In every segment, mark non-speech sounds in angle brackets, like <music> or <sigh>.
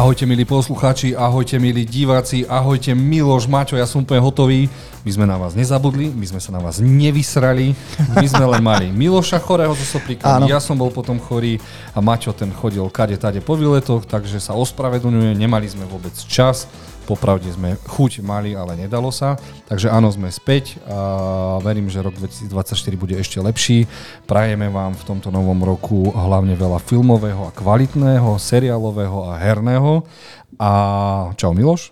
Ahojte milí poslucháči, ahojte milí diváci, ahojte Miloš, Maťo, ja som úplne hotový. My sme na vás nezabudli, my sme sa na vás nevysrali, my sme len mali Miloša chorého zo Soplíka, ja som bol potom chorý a Maťo ten chodil kade tade po výletoch, takže sa ospravedlňuje, nemali sme vôbec čas Popravde sme chuť mali, ale nedalo sa. Takže áno, sme späť a verím, že rok 2024 bude ešte lepší. Prajeme vám v tomto novom roku hlavne veľa filmového a kvalitného, seriálového a herného. A čau Miloš.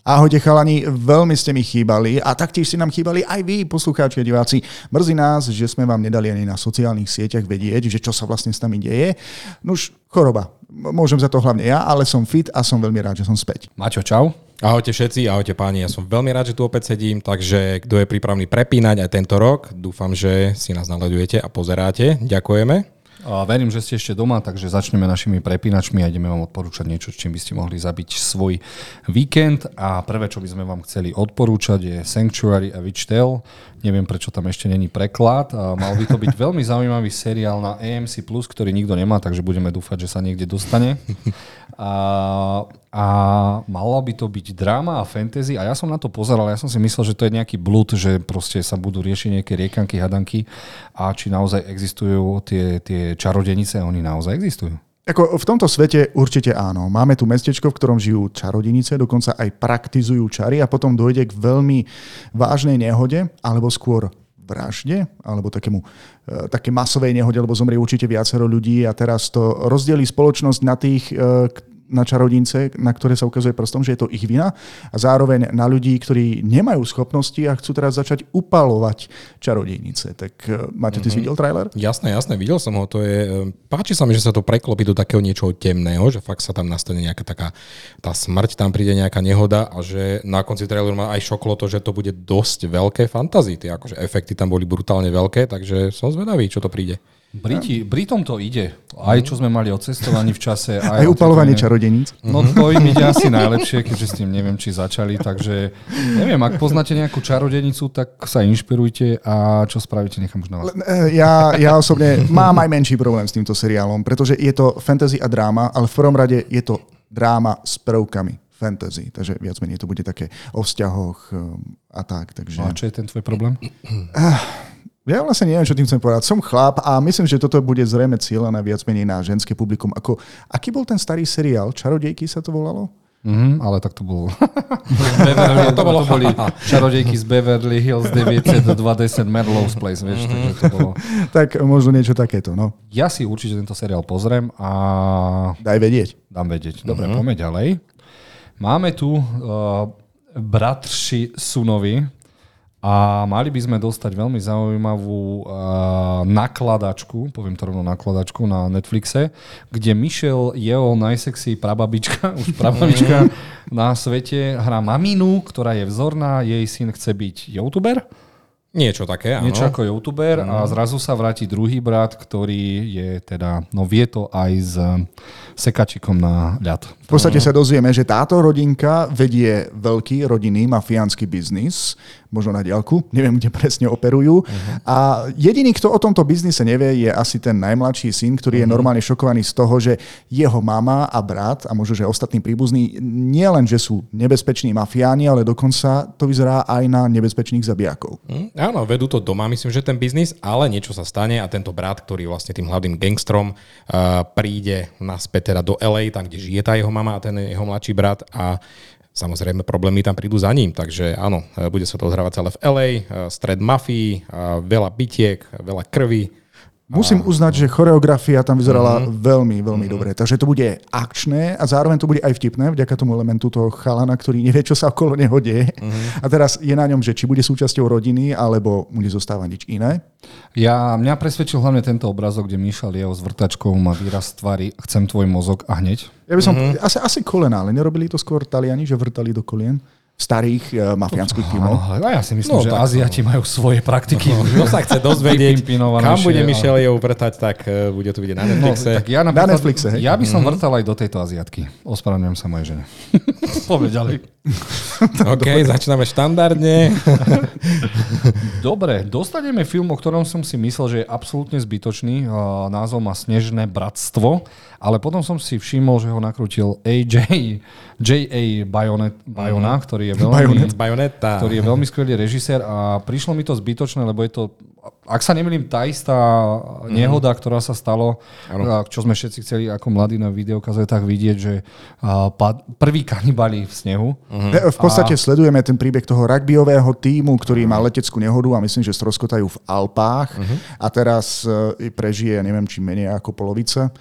Ahojte chalani, veľmi ste mi chýbali a taktiež si nám chýbali aj vy, poslucháči a diváci. Mrzí nás, že sme vám nedali ani na sociálnych sieťach vedieť, že čo sa vlastne s nami deje. Nuž, choroba. Môžem za to hlavne ja, ale som fit a som veľmi rád, že som späť. Maťo, čau. Ahojte všetci, ahojte páni, ja som veľmi rád, že tu opäť sedím, takže kto je pripravený prepínať aj tento rok, dúfam, že si nás naledujete a pozeráte. Ďakujeme. A verím, že ste ešte doma, takže začneme našimi prepínačmi a ideme vám odporúčať niečo, čím by ste mohli zabiť svoj víkend. A prvé, čo by sme vám chceli odporúčať, je Sanctuary a Witch Tale. Neviem, prečo tam ešte není preklad. A mal by to byť <laughs> veľmi zaujímavý seriál na AMC+, ktorý nikto nemá, takže budeme dúfať, že sa niekde dostane. A, a malo by to byť dráma a fantasy a ja som na to pozeral, ja som si myslel, že to je nejaký blúd, že proste sa budú riešiť nejaké riekanky, hadanky a či naozaj existujú tie, tie čarodenice, oni naozaj existujú. Ako v tomto svete určite áno. Máme tu mestečko, v ktorom žijú čarodinice, dokonca aj praktizujú čary a potom dojde k veľmi vážnej nehode, alebo skôr vražde, alebo takému, e, také masovej nehode, lebo zomrie určite viacero ľudí a teraz to rozdelí spoločnosť na tých, e, na čarodince, na ktoré sa ukazuje prstom, že je to ich vina a zároveň na ľudí, ktorí nemajú schopnosti a chcú teraz začať upalovať čarodejnice. Tak e, máte, ty mm-hmm. si videl trailer? Jasné, jasné, videl som ho. To je, páči sa mi, že sa to preklopí do takého niečoho temného, že fakt sa tam nastane nejaká taká, tá smrť, tam príde nejaká nehoda a že na konci traileru ma aj šoklo to, že to bude dosť veľké fantasy. Tie akože efekty tam boli brutálne veľké, takže som zvedavý, čo to príde. Briti, Britom to ide. Aj čo sme mali o cestovaní v čase. <laughs> Aj, aj upalovanie čarodeníc. No to im ide asi najlepšie, keďže s tým neviem, či začali. Takže neviem, ak poznáte nejakú čarodenicu, tak sa inšpirujte a čo spravíte, nechám už na vás. E, ja, ja osobne mám aj menší problém s týmto seriálom, pretože je to fantasy a dráma, ale v prvom rade je to dráma s prvkami fantasy, takže viac menej to bude také o vzťahoch e, a tak. Takže... No a čo je ten tvoj problém? Ja vlastne neviem, čo tým chcem povedať. Som chlap a myslím, že toto bude zrejme cieľené viac menej na ženské publikum. Ako, aký bol ten starý seriál? Čarodejky sa to volalo? Mm, ale tak to bolo... Beverly, <laughs> to, bolo... to boli čarodejky z Beverly Hills 910 Merlow's Place, vieš, takže to bolo... tak možno niečo takéto, no. Ja si určite tento seriál pozriem a... Daj vedieť. Dám vedieť. Dobre, mm-hmm. poďme ďalej. Máme tu uh, bratši Sunovi, a mali by sme dostať veľmi zaujímavú uh, nakladačku, poviem to rovno nakladačku na Netflixe, kde Michelle jeho najsexy prababička, už prababička <laughs> na svete hrá maminu, ktorá je vzorná, jej syn chce byť youtuber. Niečo také, áno. Niečo ako youtuber mm. a zrazu sa vráti druhý brat, ktorý je teda, no vie to aj s sekačikom na ľad. V podstate sa dozvieme, že táto rodinka vedie veľký rodinný mafiánsky biznis, možno na diálku, neviem, kde presne operujú. Uh-huh. A jediný, kto o tomto biznise nevie, je asi ten najmladší syn, ktorý uh-huh. je mhm. normálne šokovaný z toho, že jeho mama a brat, a možno, že ostatní príbuzní, nie len, že sú nebezpeční mafiáni, ale dokonca to vyzerá aj na nebezpečných zabijakov. Uh-huh. Áno, vedú to doma, myslím, že ten biznis, ale niečo sa stane a tento brat, ktorý vlastne tým hlavným gangstrom uh, príde naspäť teda do LA, tam, kde žije tá jeho mama a ten jeho mladší brat a Samozrejme, problémy tam prídu za ním, takže áno, bude sa to odhrávať celé v LA, stred mafii, veľa bitiek, veľa krvi, Musím uznať, že choreografia tam vyzerala mm-hmm. veľmi, veľmi mm-hmm. dobre. Takže to bude akčné a zároveň to bude aj vtipné, vďaka tomu elementu toho chalana, ktorý nevie, čo sa okolo neho deje. Mm-hmm. A teraz je na ňom, že či bude súčasťou rodiny, alebo bude zostávať nič iné. Ja, mňa presvedčil hlavne tento obrazok, kde Mišal je s vrtačkou, má výraz tvári, chcem tvoj mozog a hneď. Ja by som, mm-hmm. asi, asi kolena, ale nerobili to skôr Taliani, že vrtali do kolien? Starých uh, mafiánskych filmov. No, ja si myslím, no, že tak, Aziati no. majú svoje praktiky. No, kto sa chce dozvedieť, kam bude Michelle jeho vrtať, tak uh, bude to vidieť na Netflixe. No, tak ja, na Netflixe, hej? ja by som mm-hmm. vrtal aj do tejto Aziatky. Ospravedlňujem sa mojej žene. Poďme ďalej. <laughs> <laughs> OK, začíname štandardne. <laughs> Dobre, dostaneme film, o ktorom som si myslel, že je absolútne zbytočný. Názov má Snežné bratstvo ale potom som si všimol, že ho nakrútil AJ, J.A. Bayonet, Bayona, Mhm. ktorý je veľmi, Bayonet, Bayonetta. ktorý je veľmi skvelý režisér a prišlo mi to zbytočné, lebo je to, ak sa nemýlim, tá istá nehoda, ktorá sa stalo, a čo sme všetci chceli ako mladí na videokazetách vidieť, že a, prví kanibali v snehu. V podstate sledujeme ten príbeh toho rugbyového týmu, ktorý má leteckú nehodu a myslím, že stroskotajú v Alpách a teraz e, prežije, neviem, či menej ako polovica.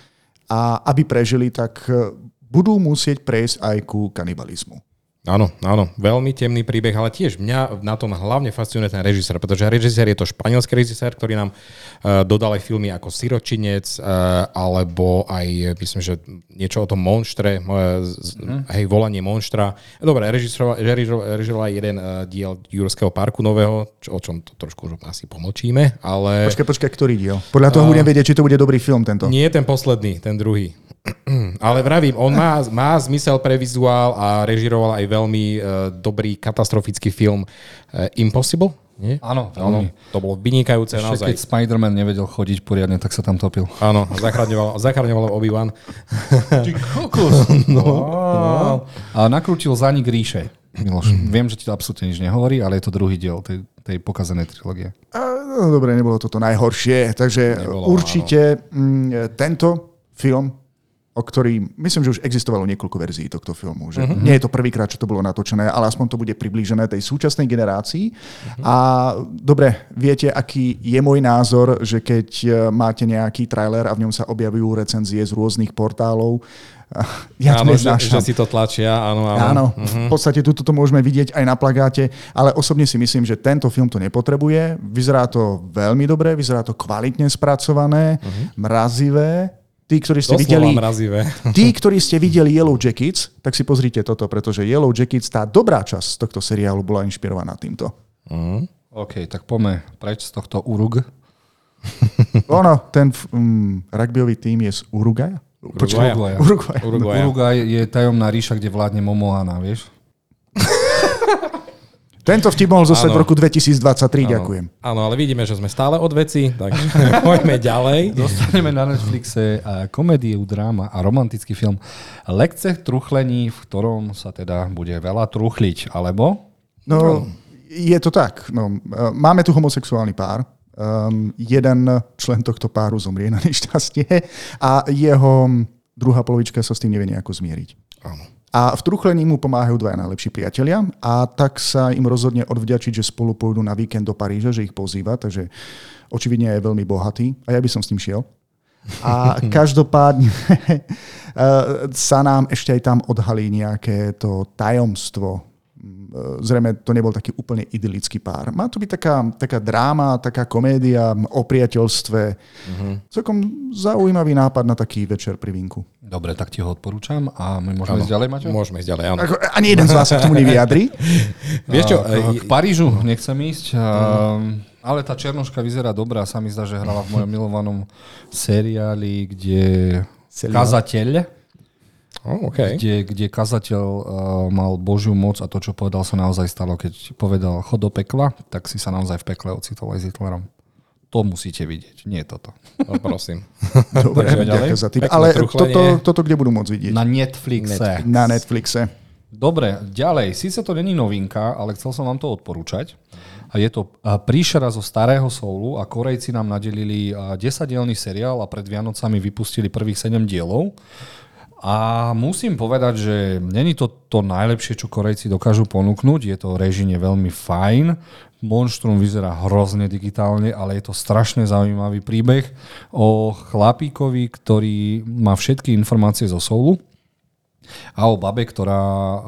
A aby prežili, tak e, budú musieť prejsť aj ku kanibalizmu. Áno, áno, veľmi temný príbeh, ale tiež mňa na tom hlavne fascinuje ten režisér, pretože režisér je to španielský režisér, ktorý nám uh, dodal aj filmy ako Siročinec, uh, alebo aj, myslím, že niečo o tom monštre, uh, mm. hej, volanie monštra. Dobre, režiséroval, jeden uh, diel Jurského parku nového, čo, o čom to trošku už asi pomlčíme, ale... Počkaj, počkaj, ktorý diel? Podľa toho budem vedieť, či to bude dobrý film tento. Nie ten posledný, ten druhý. <clears throat> Ale vravím, on má, má zmysel pre vizuál a režiroval aj veľmi uh, dobrý katastrofický film uh, Impossible. Nie? Áno, veľmi. To bolo vynikajúce Ešte naozaj. keď Spider-Man nevedel chodiť poriadne, tak sa tam topil. Áno, zachraňoval, zachraňoval Obi-Wan. Ty kokos. <laughs> No. A nakrútil Zanik ríše. Miloš, viem, že ti to absolútne nič nehovorí, ale je to druhý diel tej, tej pokazenej trilógie. A, no, dobre, nebolo toto najhoršie, takže Nebolo, určite mm, tento film o ktorý, myslím, že už existovalo niekoľko verzií tohto filmu. Že uh-huh. Nie je to prvýkrát, čo to bolo natočené, ale aspoň to bude priblížené tej súčasnej generácii. Uh-huh. A dobre, viete, aký je môj názor, že keď e, máte nejaký trailer a v ňom sa objavujú recenzie z rôznych portálov, <laughs> ja to áno, že, neznášam. že si to tlačia, áno, áno. Áno, v podstate tuto to môžeme vidieť aj na plagáte, ale osobne si myslím, že tento film to nepotrebuje. Vyzerá to veľmi dobre, vyzerá to kvalitne spracované, mrazivé. Tí, ktorí ste Doslova videli, mrazivé. <laughs> tí, ktorí ste videli Yellow Jackets, tak si pozrite toto, pretože Yellow Jackets, tá dobrá časť z tohto seriálu bola inšpirovaná týmto. Uh-huh. OK, tak poďme preč z tohto Urug. <laughs> Ono, ten um, rugbyový tým je z Uruguaya? Uruguaya. Uruguaya. Uruguay. Uruguaya. Uruguay je tajomná ríša, kde vládne Momoana, vieš? Tento vtip mohol zostať Áno. v roku 2023, ďakujem. Áno, ale vidíme, že sme stále od veci, takže <laughs> poďme ďalej. Dostaneme na Netflixe komédiu, dráma a romantický film Lekce truchlení, v ktorom sa teda bude veľa truchliť, alebo? No, je to tak. No, e, máme tu homosexuálny pár. Um, jeden člen tohto páru zomrie na nešťastie a jeho druhá polovička sa s tým nevie nejako zmieriť. Áno. A v truchlení mu pomáhajú dvaja najlepší priatelia a tak sa im rozhodne odvďačiť, že spolu pôjdu na víkend do Paríža, že ich pozýva, takže očividne je veľmi bohatý a ja by som s tým šiel. A <laughs> každopádne <laughs> sa nám ešte aj tam odhalí nejaké to tajomstvo. Zrejme to nebol taký úplne idylický pár. Má to byť taká, taká dráma, taká komédia o priateľstve. Uh-huh. Celkom zaujímavý nápad na taký večer pri vinku. Dobre, tak ti ho odporúčam a my môžeme ísť ďalej, Maťo? Môžeme ísť ďalej, áno. Ako, ani jeden z vás sa k tomu nevyjadri. <laughs> Vieš čo, e, k Parížu nechcem ísť, uh, ale tá Černoška vyzerá dobrá. Sa mi zdá, že hrala v mojom milovanom seriáli, kde Seriál? kazateľ, oh, okay. kde, kde kazateľ uh, mal Božiu moc a to, čo povedal, sa naozaj stalo. Keď povedal chod do pekla, tak si sa naozaj v pekle ocitol aj s Hitlerom. To musíte vidieť, nie toto. No, prosím. <laughs> Dobre, ďakujem za tým. Ale toto, toto kde budú môcť vidieť? Na Netflixe. Na Netflixe. Dobre, ďalej. Síce to není novinka, ale chcel som vám to odporúčať. A je to a, príšera zo starého soulu a Korejci nám nadelili a, 10-dielný seriál a pred Vianocami vypustili prvých 7 dielov. A musím povedať, že není to to najlepšie, čo Korejci dokážu ponúknuť. Je to režine veľmi fajn. Monštrum vyzerá hrozne digitálne, ale je to strašne zaujímavý príbeh o chlapíkovi, ktorý má všetky informácie zo soulu a o babe, ktorá uh,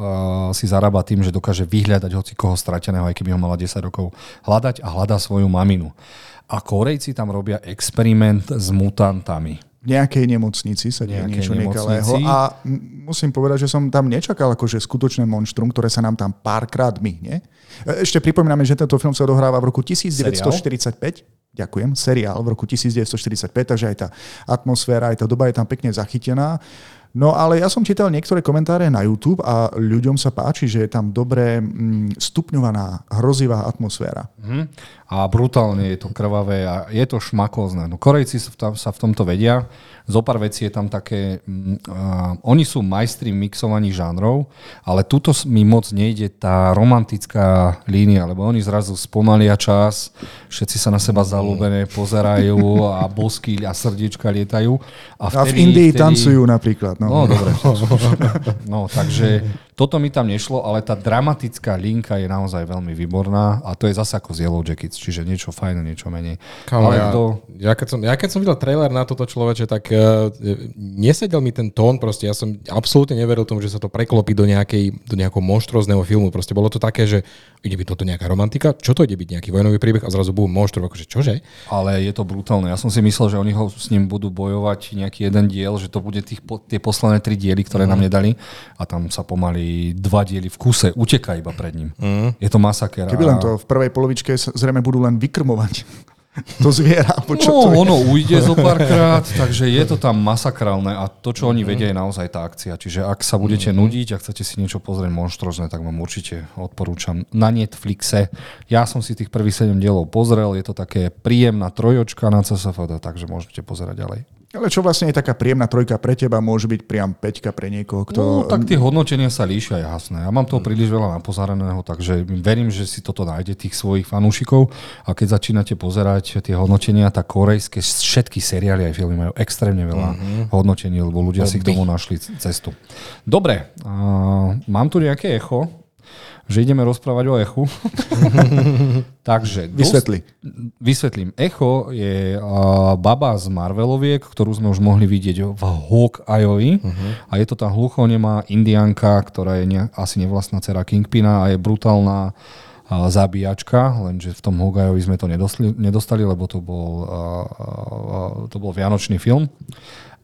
si zarába tým, že dokáže vyhľadať hoci koho strateného, aj keby ho mala 10 rokov hľadať a hľadá svoju maminu. A Korejci tam robia experiment s mutantami. Nejakej nemocnici sa deje niečo nekalého. A musím povedať, že som tam nečakal akože skutočné monštrum, ktoré sa nám tam párkrát myhne. E, Ešte pripomíname, že tento film sa odohráva v roku 1945. Ďakujem. Seriál v roku 1945, takže aj tá atmosféra, aj tá doba je tam pekne zachytená. No ale ja som čítal niektoré komentáre na YouTube a ľuďom sa páči, že je tam dobre mm, stupňovaná, hrozivá atmosféra. Mm. A brutálne je to krvavé a je to šmakózne. No Korejci sa v tomto vedia. Zopár vecí je tam také, uh, oni sú majstri mixovaní žánrov, ale tuto mi moc nejde tá romantická línia, lebo oni zrazu spomalia čas, všetci sa na seba zalúbené pozerajú a bosky a srdiečka lietajú. A, vtedy, a v Indii vtedy... tancujú napríklad. No, no dobre. <laughs> no, takže toto mi tam nešlo, ale tá dramatická linka je naozaj veľmi výborná a to je zase ako z Yellow Jackets, čiže niečo fajné, niečo menej. Kamo, ale ja, to... ja, keď som, ja keď som videl trailer na toto človeče, tak uh, nesedel mi ten tón, proste ja som absolútne neveril tomu, že sa to preklopí do, nejakej, do nejakého monštrozného filmu. Proste bolo to také, že ide byť toto nejaká romantika, čo to ide byť nejaký vojnový príbeh a zrazu bum, monštr, akože čože? Ale je to brutálne. Ja som si myslel, že oni ho s ním budú bojovať nejaký jeden diel, že to bude tých, tie posledné tri diely, ktoré mm. nám nedali a tam sa pomaly dva diely v kuse uteka iba pred ním. Mm. Je to masaker. Keby len to v prvej polovičke zrejme budú len vykrmovať <laughs> to zviera. čo no, to je? ono ujde zo párkrát, takže je to tam masakrálne a to, čo oni vedia, je naozaj tá akcia. Čiže ak sa budete mm-hmm. nudiť a chcete si niečo pozrieť monštrozne, tak vám určite odporúčam na Netflixe. Ja som si tých prvých 7 dielov pozrel, je to také príjemná trojočka na CSFD, takže môžete pozerať ďalej. Ale čo vlastne je taká príjemná trojka pre teba, môže byť priam peťka pre niekoho, kto... No, tak tie hodnotenia sa líšia, jasné. Ja mám toho príliš veľa napozáraného, takže verím, že si toto nájde tých svojich fanúšikov a keď začínate pozerať tie hodnotenia, tak korejské všetky seriály aj filmy majú extrémne veľa mm-hmm. hodnotení, lebo ľudia Hobby. si k tomu našli cestu. Dobre, uh, mám tu nejaké echo, že ideme rozprávať o echu. <laughs> Takže... Vysvetli. Dosť, vysvetlím. Echo je uh, baba z Marveloviek, ktorú sme už mohli vidieť v Hawkeyeovi. Uh-huh. A je to tá hluchonemá indianka, ktorá je ne, asi nevlastná dcera Kingpina a je brutálna uh, zabíjačka, lenže v tom Hawkeyeovi sme to nedostali, nedostali lebo to bol, uh, uh, to bol vianočný film.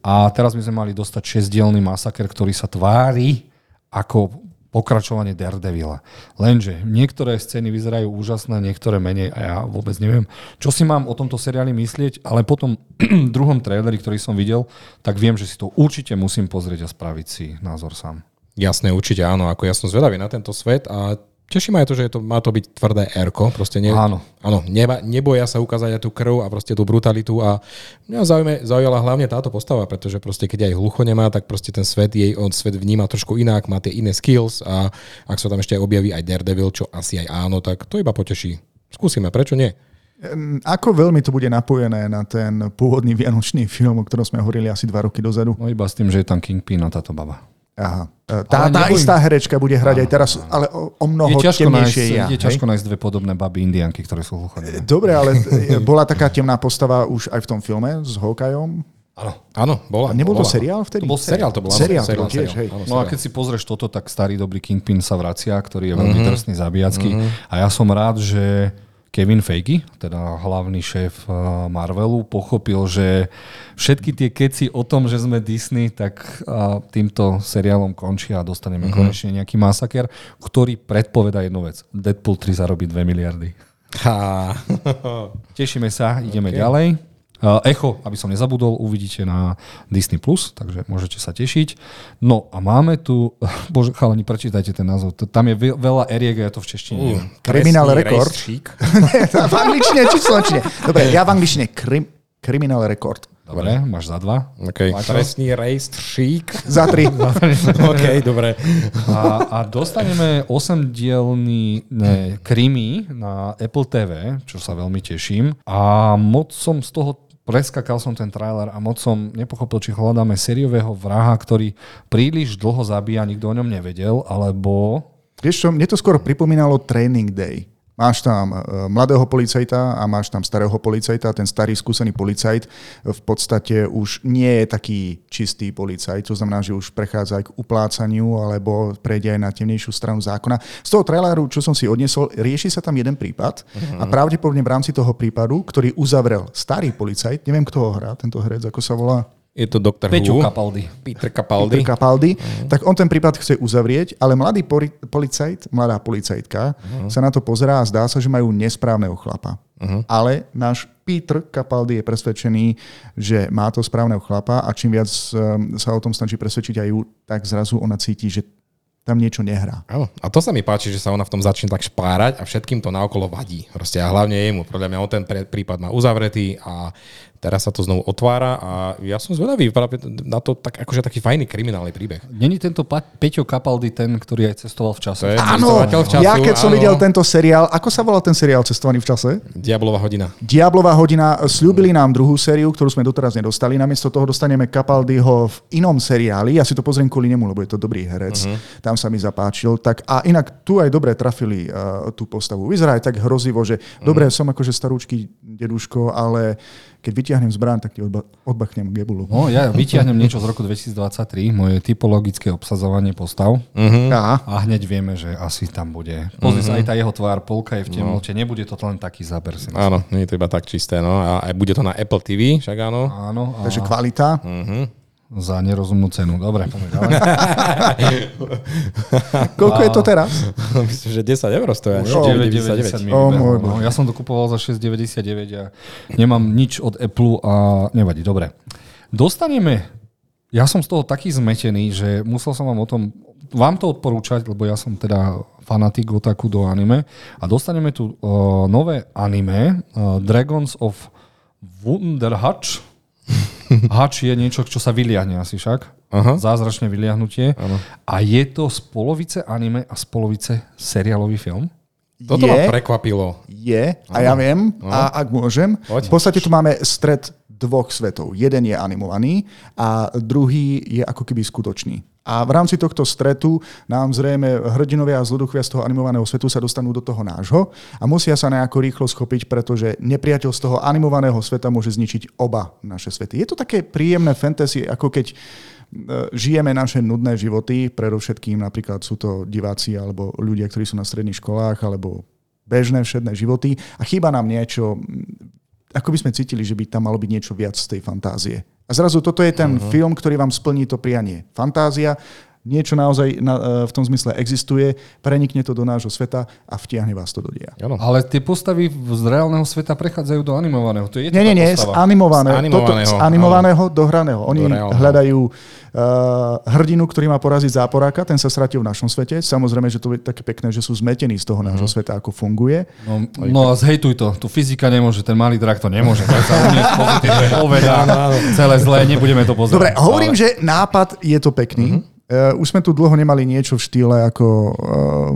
A teraz by sme mali dostať šesdielný masaker, ktorý sa tvári ako pokračovanie Daredevila. Lenže niektoré scény vyzerajú úžasné, niektoré menej a ja vôbec neviem, čo si mám o tomto seriáli myslieť, ale po tom <clears throat> druhom traileri, ktorý som videl, tak viem, že si to určite musím pozrieť a spraviť si názor sám. Jasné, určite áno. Ako ja som zvedavý na tento svet a Teší ma aj to, že je to, má to byť tvrdé erko. Proste ne, áno. Áno, neba, neboja sa ukázať aj tú krv a proste tú brutalitu a mňa zaujme, zaujala hlavne táto postava, pretože proste keď aj hlucho nemá, tak proste ten svet jej, on svet vníma trošku inak, má tie iné skills a ak sa tam ešte aj objaví aj Daredevil, čo asi aj áno, tak to iba poteší. Skúsime, prečo nie? Ako veľmi to bude napojené na ten pôvodný vianočný film, o ktorom sme hovorili asi dva roky dozadu? No iba s tým, že je tam Kingpin a táto baba. Aha. E, tá, tá istá herečka bude hrať aj teraz, ale o, o mnoho je ťažko temnejšie nájsť, ja. Je ťažko nájsť dve podobné baby indianky, ktoré sú hluché. Dobre, ale <laughs> bola taká temná postava už aj v tom filme s Hokajom? Áno, áno, bola. A nebol bola. to seriál vtedy? To bol seriál, to bol seriál, seriál, to tiež, hej. Áno, no a keď si pozrieš toto, tak starý dobrý Kingpin sa vracia, ktorý je veľmi mm-hmm. drsný, zabíjacký. Mm-hmm. A ja som rád, že Kevin Feige, teda hlavný šéf eh, Marvelu, pochopil, že všetky tie keci o tom, že sme Disney, tak eh, týmto seriálom končia a dostaneme mm-hmm. konečne nejaký masaker, ktorý predpoveda jednu vec. Deadpool 3 zarobí 2 miliardy. Ha. <laughs> Tešíme sa, ideme okay. ďalej. Uh, Echo, aby som nezabudol, uvidíte na Disney+, Plus, takže môžete sa tešiť. No a máme tu, <laughs> bože, chalani, prečítajte ten názov, tam je veľa eriek a ja to v češtine uh, Criminal Record. v angličtine či slovenčine? Dobre, ja v angličtine krim, Criminal Record. Dobre, máš za dva. Okay. Trestný rejstřík. <laughs> Za tri. OK, dobre. A, a dostaneme 8-dielný krimi na Apple TV, čo sa veľmi teším. A moc som z toho preskakal som ten trailer a moc som nepochopil, či hľadáme sériového vraha, ktorý príliš dlho zabíja, nikto o ňom nevedel, alebo... Vieš čo, mne to skoro pripomínalo Training Day. Máš tam e, mladého policajta a máš tam starého policajta. Ten starý skúsený policajt v podstate už nie je taký čistý policajt, to znamená, že už prechádza aj k uplácaniu alebo prejde aj na temnejšiu stranu zákona. Z toho traileru, čo som si odnesol, rieši sa tam jeden prípad uh-huh. a pravdepodobne v rámci toho prípadu, ktorý uzavrel starý policajt, neviem, kto ho hrá, tento herec, ako sa volá, je to doktor Peťo Capaldi. Peter Capaldi. Peter Capaldi. Uh-huh. Tak on ten prípad chce uzavrieť, ale mladý policajt, mladá policajtka uh-huh. sa na to pozerá a zdá sa, že majú nesprávneho chlapa. Uh-huh. Ale náš Peter Capaldi je presvedčený, že má to správneho chlapa a čím viac um, sa o tom snaží presvedčiť aj ju, tak zrazu ona cíti, že tam niečo nehrá. Áno. A to sa mi páči, že sa ona v tom začne tak špárať a všetkým to naokolo vadí. Proste a hlavne jemu. Podľa mňa on ten prípad má uzavretý a teraz sa to znovu otvára a ja som zvedavý na to tak, akože taký fajný kriminálny príbeh. Není tento pa- Peťo Kapaldy ten, ktorý aj cestoval v čase? Áno, v času, ja keď som áno. videl tento seriál, ako sa volal ten seriál Cestovaný v čase? Diablová hodina. Diablová hodina. Sľúbili nám druhú sériu, ktorú sme doteraz nedostali. Namiesto toho dostaneme Kapaldyho v inom seriáli. Ja si to pozriem kvôli nemu, lebo je to dobrý herec. Uh-huh. Tam sa mi zapáčil. Tak, a inak tu aj dobre trafili uh, tú postavu. Vyzerá aj tak hrozivo, že uh-huh. dobre, som akože starúčky deduško, ale keď vyťahnem zbrán, tak ti odba- odbachnem gebulu. No, ja vyťahnem niečo z roku 2023, moje typologické obsazovanie postav. Uh-huh. A hneď vieme, že asi tam bude. Pozri uh-huh. aj tá jeho tvár, polka je v no. temnote, no. nebude to len taký záber. Áno, nie je to iba tak čisté. No. A bude to na Apple TV, však áno. Áno. A... Takže kvalita. Uh-huh za nerozumnú cenu. Dobre, <laughs> Koľko je to teraz? <laughs> Myslím, že 10 eur stojí. 9,99. Oh, no, ja som to kupoval za 6,99 a nemám nič od Apple a nevadí. Dobre. Dostaneme, ja som z toho taký zmetený, že musel som vám o tom, vám to odporúčať, lebo ja som teda fanatik otaku do anime a dostaneme tu uh, nové anime uh, Dragons of Wunderhatch Hač je niečo, čo sa vyliahne asi však. Aha. Zázračné vyliahnutie. Ano. A je to z polovice anime a z polovice seriálový film? Toto je, ma prekvapilo. Je, a ja viem, a ak môžem. Poď. V podstate tu máme stred dvoch svetov. Jeden je animovaný a druhý je ako keby skutočný. A v rámci tohto stretu nám zrejme hrdinovia a zloduchovia z toho animovaného svetu sa dostanú do toho nášho a musia sa nejako rýchlo schopiť, pretože nepriateľ z toho animovaného sveta môže zničiť oba naše svety. Je to také príjemné fantasy, ako keď e, žijeme naše nudné životy, predovšetkým napríklad sú to diváci alebo ľudia, ktorí sú na stredných školách alebo bežné všedné životy a chýba nám niečo, ako by sme cítili, že by tam malo byť niečo viac z tej fantázie. A zrazu toto je ten uh-huh. film, ktorý vám splní to prianie. Fantázia, niečo naozaj na, e, v tom zmysle existuje, prenikne to do nášho sveta a vtiahne vás to do dia. Ale tie postavy z reálneho sveta prechádzajú do animovaného. To je nie, nie, nie, z animovaného. Z animovaného, toto, z animovaného do hraného. Oni do hľadajú uh, hrdinu, ktorý má poraziť záporáka, ten sa stratil v našom svete. Samozrejme, že to je také pekné, že sú zmetení z toho uh-huh. nášho sveta, ako funguje. No, no a zhejtuj to. Tu fyzika nemôže, ten malý drak to nemôže. Tak sa <laughs> celé zlé, nebudeme to pozerať. Dobre, hovorím, ale... že nápad je to pekný. Uh-huh. Uh, už sme tu dlho nemali niečo v štýle ako uh,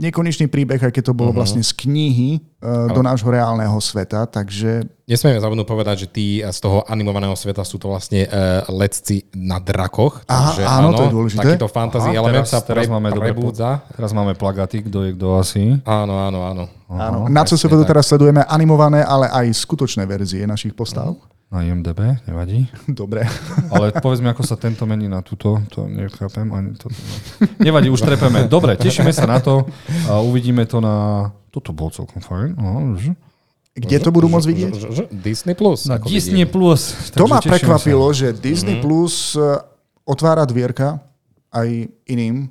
nekonečný príbeh, keď to bolo uh-huh. vlastne z knihy uh, do nášho reálneho sveta, takže... Nesmieme zabudnúť povedať, že tí z toho animovaného sveta sú to vlastne uh, letci na drakoch. Aha, takže, áno, áno, to je dôležité. Takýto fantasy element sa teraz máme prebúdza. Teraz máme plagaty, kto je kto asi. Áno, áno, áno. áno. Na co sa teraz sledujeme animované, ale aj skutočné verzie našich postav. Uh-huh. Na IMDB, nevadí. <laughs> Dobre. Ale povedz mi, ako sa tento mení na túto, to nechápem. Ani to, nevadí, už trepeme. Dobre, tešíme sa na to a uvidíme to na... Toto bolo celkom fajn. Kde to budú môcť vidieť? Disney Plus. Na Disney Plus. To ma prekvapilo, sa. že Disney mm-hmm. Plus e, otvára dvierka aj iným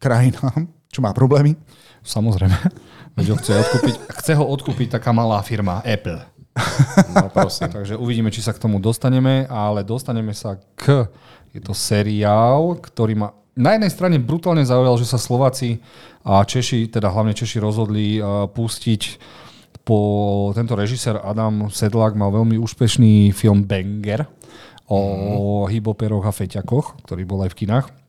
krajinám, <laughs> čo má problémy. Samozrejme. Veď ho chce, odkúpiť, chce ho odkúpiť taká malá firma Apple. No prosím. Takže uvidíme, či sa k tomu dostaneme, ale dostaneme sa k... Je to seriál, ktorý ma na jednej strane brutálne zaujal, že sa Slováci a Češi, teda hlavne Češi rozhodli uh, pustiť po tento režisér Adam Sedlák mal veľmi úspešný film Banger o mm. hyboperoch a feťakoch, ktorý bol aj v kinách.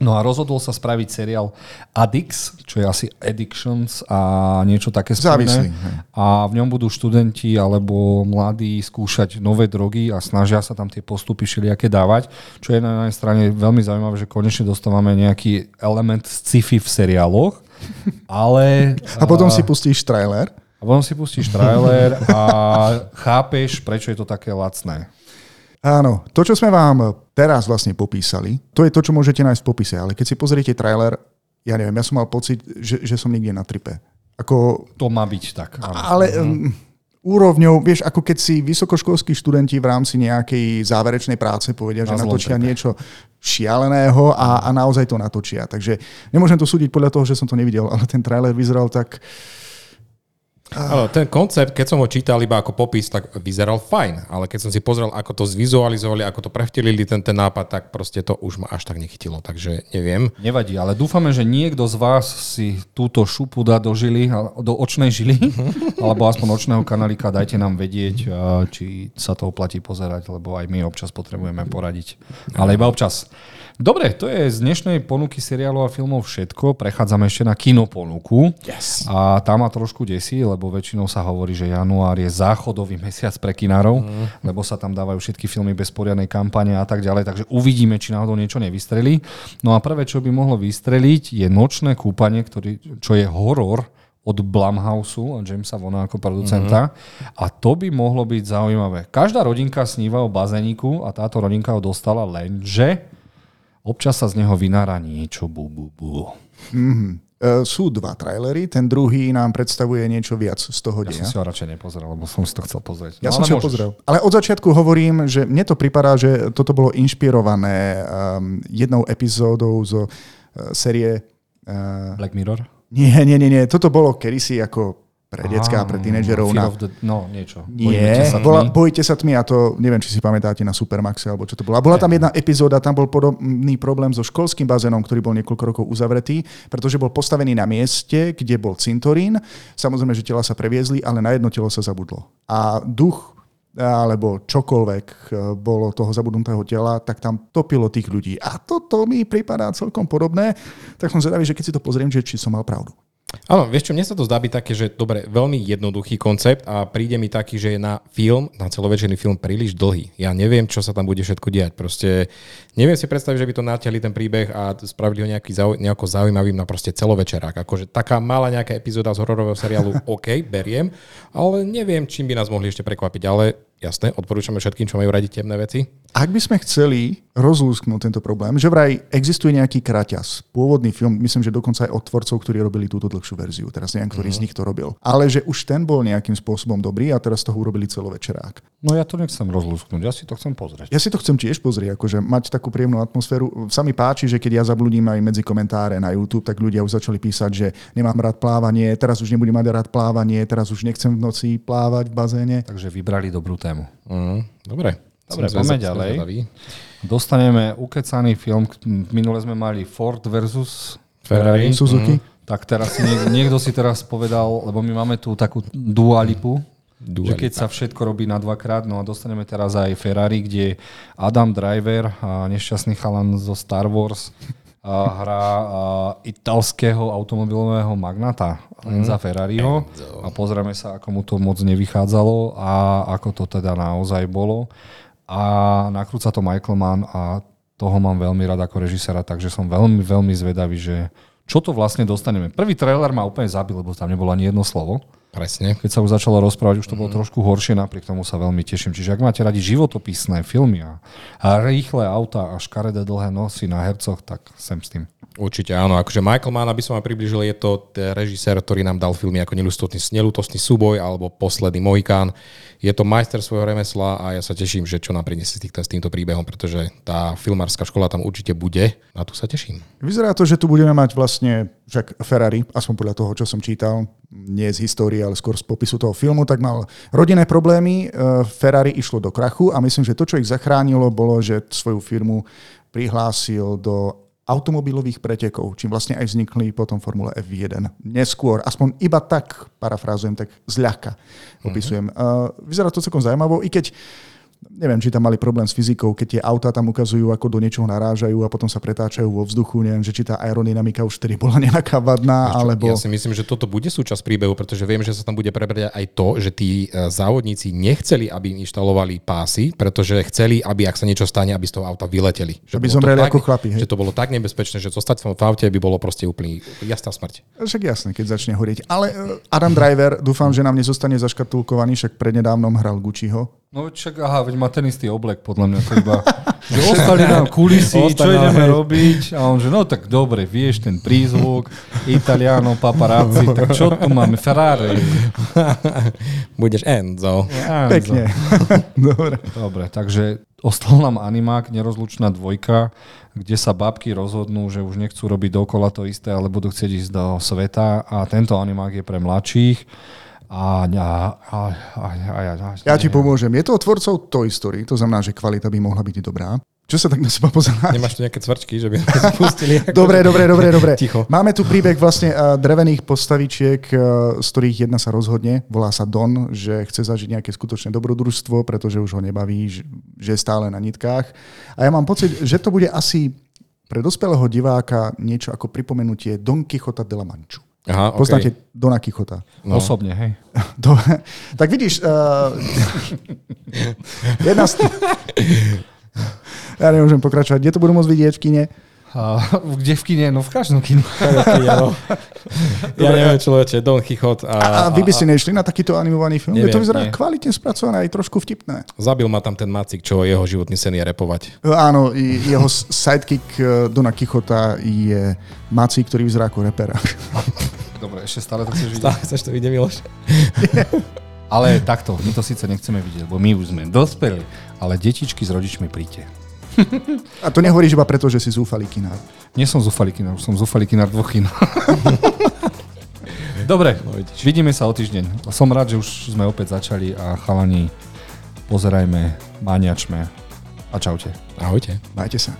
No a rozhodol sa spraviť seriál Addicts, čo je asi Addictions a niečo také spojené. A v ňom budú študenti alebo mladí skúšať nové drogy a snažia sa tam tie postupy všelijaké dávať, čo je na jednej strane veľmi zaujímavé, že konečne dostávame nejaký element sci-fi v seriáloch, <laughs> ale... A potom si pustíš trailer. A potom si pustíš trailer a chápeš, prečo je to také lacné. Áno, to, čo sme vám teraz vlastne popísali, to je to, čo môžete nájsť v popise, ale keď si pozriete trailer, ja neviem, ja som mal pocit, že, že som niekde na tripe. Ako... To má byť tak. Áno. Ale um, úrovňou, vieš, ako keď si vysokoškolskí študenti v rámci nejakej záverečnej práce povedia, na že natočia tripe. niečo šialeného a, a naozaj to natočia. Takže nemôžem to súdiť podľa toho, že som to nevidel, ale ten trailer vyzeral tak Ale ten koncept, keď som ho čítal iba ako popis, tak vyzeral fajn, ale keď som si pozrel, ako to zvizualizovali, ako to prevtelili ten, ten nápad, tak proste to už ma až tak nechytilo, takže neviem. Nevadí, ale dúfame, že niekto z vás si túto šupu dá do žily, do očnej žily, <laughs> alebo aspoň očného kanalika, dajte nám vedieť, či sa to oplatí pozerať, lebo aj my občas potrebujeme poradiť. Ale iba občas. Dobre, to je z dnešnej ponuky seriálov a filmov všetko. Prechádzame ešte na kinoponuku. Yes. A tá ma trošku desí, lebo väčšinou sa hovorí, že január je záchodový mesiac pre kinárov, mm. lebo sa tam dávajú všetky filmy bez poriadnej kampane a tak ďalej. Takže uvidíme, či náhodou niečo nevystrelí. No a prvé, čo by mohlo vystreliť, je Nočné kúpanie, ktorý, čo je horor od Blumhouse a Jamesa Vona ako producenta. Mm-hmm. A to by mohlo byť zaujímavé. Každá rodinka sníva o bazéniku a táto rodinka ho dostala lenže občas sa z neho vynára niečo bu, bu, bu. Mm-hmm. Uh, sú dva trailery, ten druhý nám predstavuje niečo viac z toho deja. Ja som si ho radšej nepozrel, lebo som si to chcel pozrieť. Ja no, som si ho pozrel. Ale od začiatku hovorím, že mne to pripadá, že toto bolo inšpirované um, jednou epizódou zo uh, série... Uh, Black Mirror? Nie, nie, nie, nie. Toto bolo kedysi ako pre decka a pre tínedžerov. Na... The, no, niečo. Nie, sa bola, bojite sa tmy a to, neviem, či si pamätáte na Supermaxe alebo čo to bolo. A bola tam jedna epizóda, tam bol podobný problém so školským bazénom, ktorý bol niekoľko rokov uzavretý, pretože bol postavený na mieste, kde bol cintorín. Samozrejme, že tela sa previezli, ale na jedno telo sa zabudlo. A duch alebo čokoľvek e, bolo toho zabudnutého tela, tak tam topilo tých ľudí. A toto mi pripadá celkom podobné, tak som zvedavý, že keď si to pozriem, že či som mal pravdu. Áno, vieš čo, mne sa to zdá byť také, že dobre, veľmi jednoduchý koncept a príde mi taký, že je na film, na celovečerný film príliš dlhý. Ja neviem, čo sa tam bude všetko diať. Proste neviem si predstaviť, že by to natiahli ten príbeh a spravili ho nejaký zau, nejako zaujímavým na proste celovečerák. Akože taká malá nejaká epizóda z hororového seriálu, <laughs> OK, beriem, ale neviem, čím by nás mohli ešte prekvapiť. Ale Jasné, odporúčame všetkým, čo majú radi temné veci. Ak by sme chceli rozlúsknuť tento problém, že vraj existuje nejaký kraťas, pôvodný film, myslím, že dokonca aj od tvorcov, ktorí robili túto dlhšiu verziu, teraz neviem, ktorý mm-hmm. z mhm. nich to robil, ale že už ten bol nejakým spôsobom dobrý a teraz toho urobili celovečerák. No ja to nechcem rozlúsknuť, ja si to chcem pozrieť. Ja si to chcem tiež pozrieť, akože mať takú príjemnú atmosféru. Sa mi páči, že keď ja zabludím aj medzi komentáre na YouTube, tak ľudia už začali písať, že nemám rád plávanie, teraz už nebudem mať rád plávanie, teraz už nechcem v noci plávať v bazéne. Takže vybrali dobrú tému tému. Mm, dobre. Dobre, poďme ďalej. Dostaneme ukecaný film. Minule sme mali Ford versus Ferrari. Suzuki. Mm. Tak teraz niek- niekto si teraz povedal, lebo my máme tu takú dualipu, Dualipa. že keď sa všetko robí na dvakrát, no a dostaneme teraz aj Ferrari, kde Adam Driver, a nešťastný chalan zo Star Wars, hrá italského automobilového magnata Enza mm. Ferrariho a pozrieme sa, ako mu to moc nevychádzalo a ako to teda naozaj bolo. A nakrúca to Michael Mann a toho mám veľmi rád ako režisera, takže som veľmi, veľmi zvedavý, že čo to vlastne dostaneme. Prvý trailer ma úplne zabil, lebo tam nebolo ani jedno slovo. Presne. Keď sa už začalo rozprávať, už to bolo mm. trošku horšie, napriek tomu sa veľmi teším. Čiže ak máte radi životopisné filmy a, a rýchle auta a škaredé dlhé nosy na hercoch, tak sem s tým. Určite áno. Akože Michael Mann, aby som vám približil, je to režisér, ktorý nám dal filmy ako Nelutostný, Nelutostný súboj alebo Posledný Mohikán. Je to majster svojho remesla a ja sa teším, že čo nám priniesie s týmto príbehom, pretože tá filmárska škola tam určite bude a tu sa teším. Vyzerá to, že tu budeme mať vlastne však Ferrari, aspoň podľa toho, čo som čítal, nie z histórie, ale skôr z popisu toho filmu, tak mal rodinné problémy, e, Ferrari išlo do krachu a myslím, že to, čo ich zachránilo, bolo, že svoju firmu prihlásil do automobilových pretekov, čím vlastne aj vznikli potom Formule F1. Neskôr, aspoň iba tak, parafrázujem, tak zľahka opisujem. Uh-huh. vyzerá to celkom zaujímavo, i keď uh, neviem, či tam mali problém s fyzikou, keď tie autá tam ukazujú, ako do niečoho narážajú a potom sa pretáčajú vo vzduchu. Neviem, že či tá aerodynamika už tedy bola <laughs> nejaká vadná, alebo... Ja si myslím, že toto bude súčasť príbehu, pretože viem, že sa tam bude prebrať aj to, že tí e, závodníci nechceli, aby im inštalovali pásy, pretože chceli, aby ak sa niečo stane, aby z toho auta vyleteli. Že aby zomreli ako chlapi. Hej? Že to bolo tak nebezpečné, že zostať v aute by bolo proste úplný jasná smrť. Však jasné, keď začne horieť. Ale e, Adam Driver, dúfam, že nám nezostane zaškatulkovaný, však prednedávnom hral Gucciho No však aha, veď má ten istý oblek, podľa mňa to iba, <laughs> že ostali nám kulisy, <laughs> čo ideme robiť? A on že, no tak dobre, vieš ten prízvuk, Italiano, paparazzi, tak čo tu máme? Ferrari. <laughs> Budeš Enzo. Enzo. Pekne. dobre. Dobre, takže ostal nám animák, nerozlučná dvojka, kde sa babky rozhodnú, že už nechcú robiť dokola to isté, ale budú chcieť ísť do sveta a tento animák je pre mladších A, a, a, a, a, a, a, ja ti pomôžem. Je to od tvorcov Toy Story, to znamená, že kvalita by mohla byť dobrá. Čo sa tak na seba pozeráš? Nemáš tu nejaké cvrčky, že by sme <laughs> spustili? dobre, dobre, dobre, dobre. Ticho. Máme tu príbeh vlastne uh, drevených postavičiek, uh, z ktorých jedna sa rozhodne, volá sa Don, že chce zažiť nejaké skutočné dobrodružstvo, pretože už ho nebaví, že, že je stále na nitkách. A ja mám pocit, že to bude asi pre dospelého diváka niečo ako pripomenutie Don Quixota de la Manchu. Aha, okay. Poznáte Dona Kichota? No. Osobne, hej. <laughs> Do, tak vidíš, uh, <laughs> jedna z... ja nemôžem pokračovať. Kde to budú môcť vidieť v kine? A, kde v kine? No v každom kine. <laughs> no. ja neviem, človeče, Don Chichot. A, a, a vy by ste nešli na takýto animovaný film? Neviem, to vyzerá nie. kvalitne spracované, aj trošku vtipné. Zabil ma tam ten Macik, čo jeho životný sen je repovať. Áno, jeho sidekick eh, Dona Kichota je Macik, ktorý vyzerá ako repera. Ešte stále to chceš vidieť? Stále chceš to vidieť, Miloš? <laughs> ale takto, my to síce nechceme vidieť, lebo my už sme dospeli, ale detičky s rodičmi príďte. A to nehovoríš iba preto, že si zúfalý kinár. Nie som zúfalý kinár, som zúfalý kinár dvoch kin. <laughs> Dobre, no, vidíme sa o týždeň. Som rád, že už sme opäť začali a chalani, pozerajme, máňačme a čaute. Ahojte. Majte sa.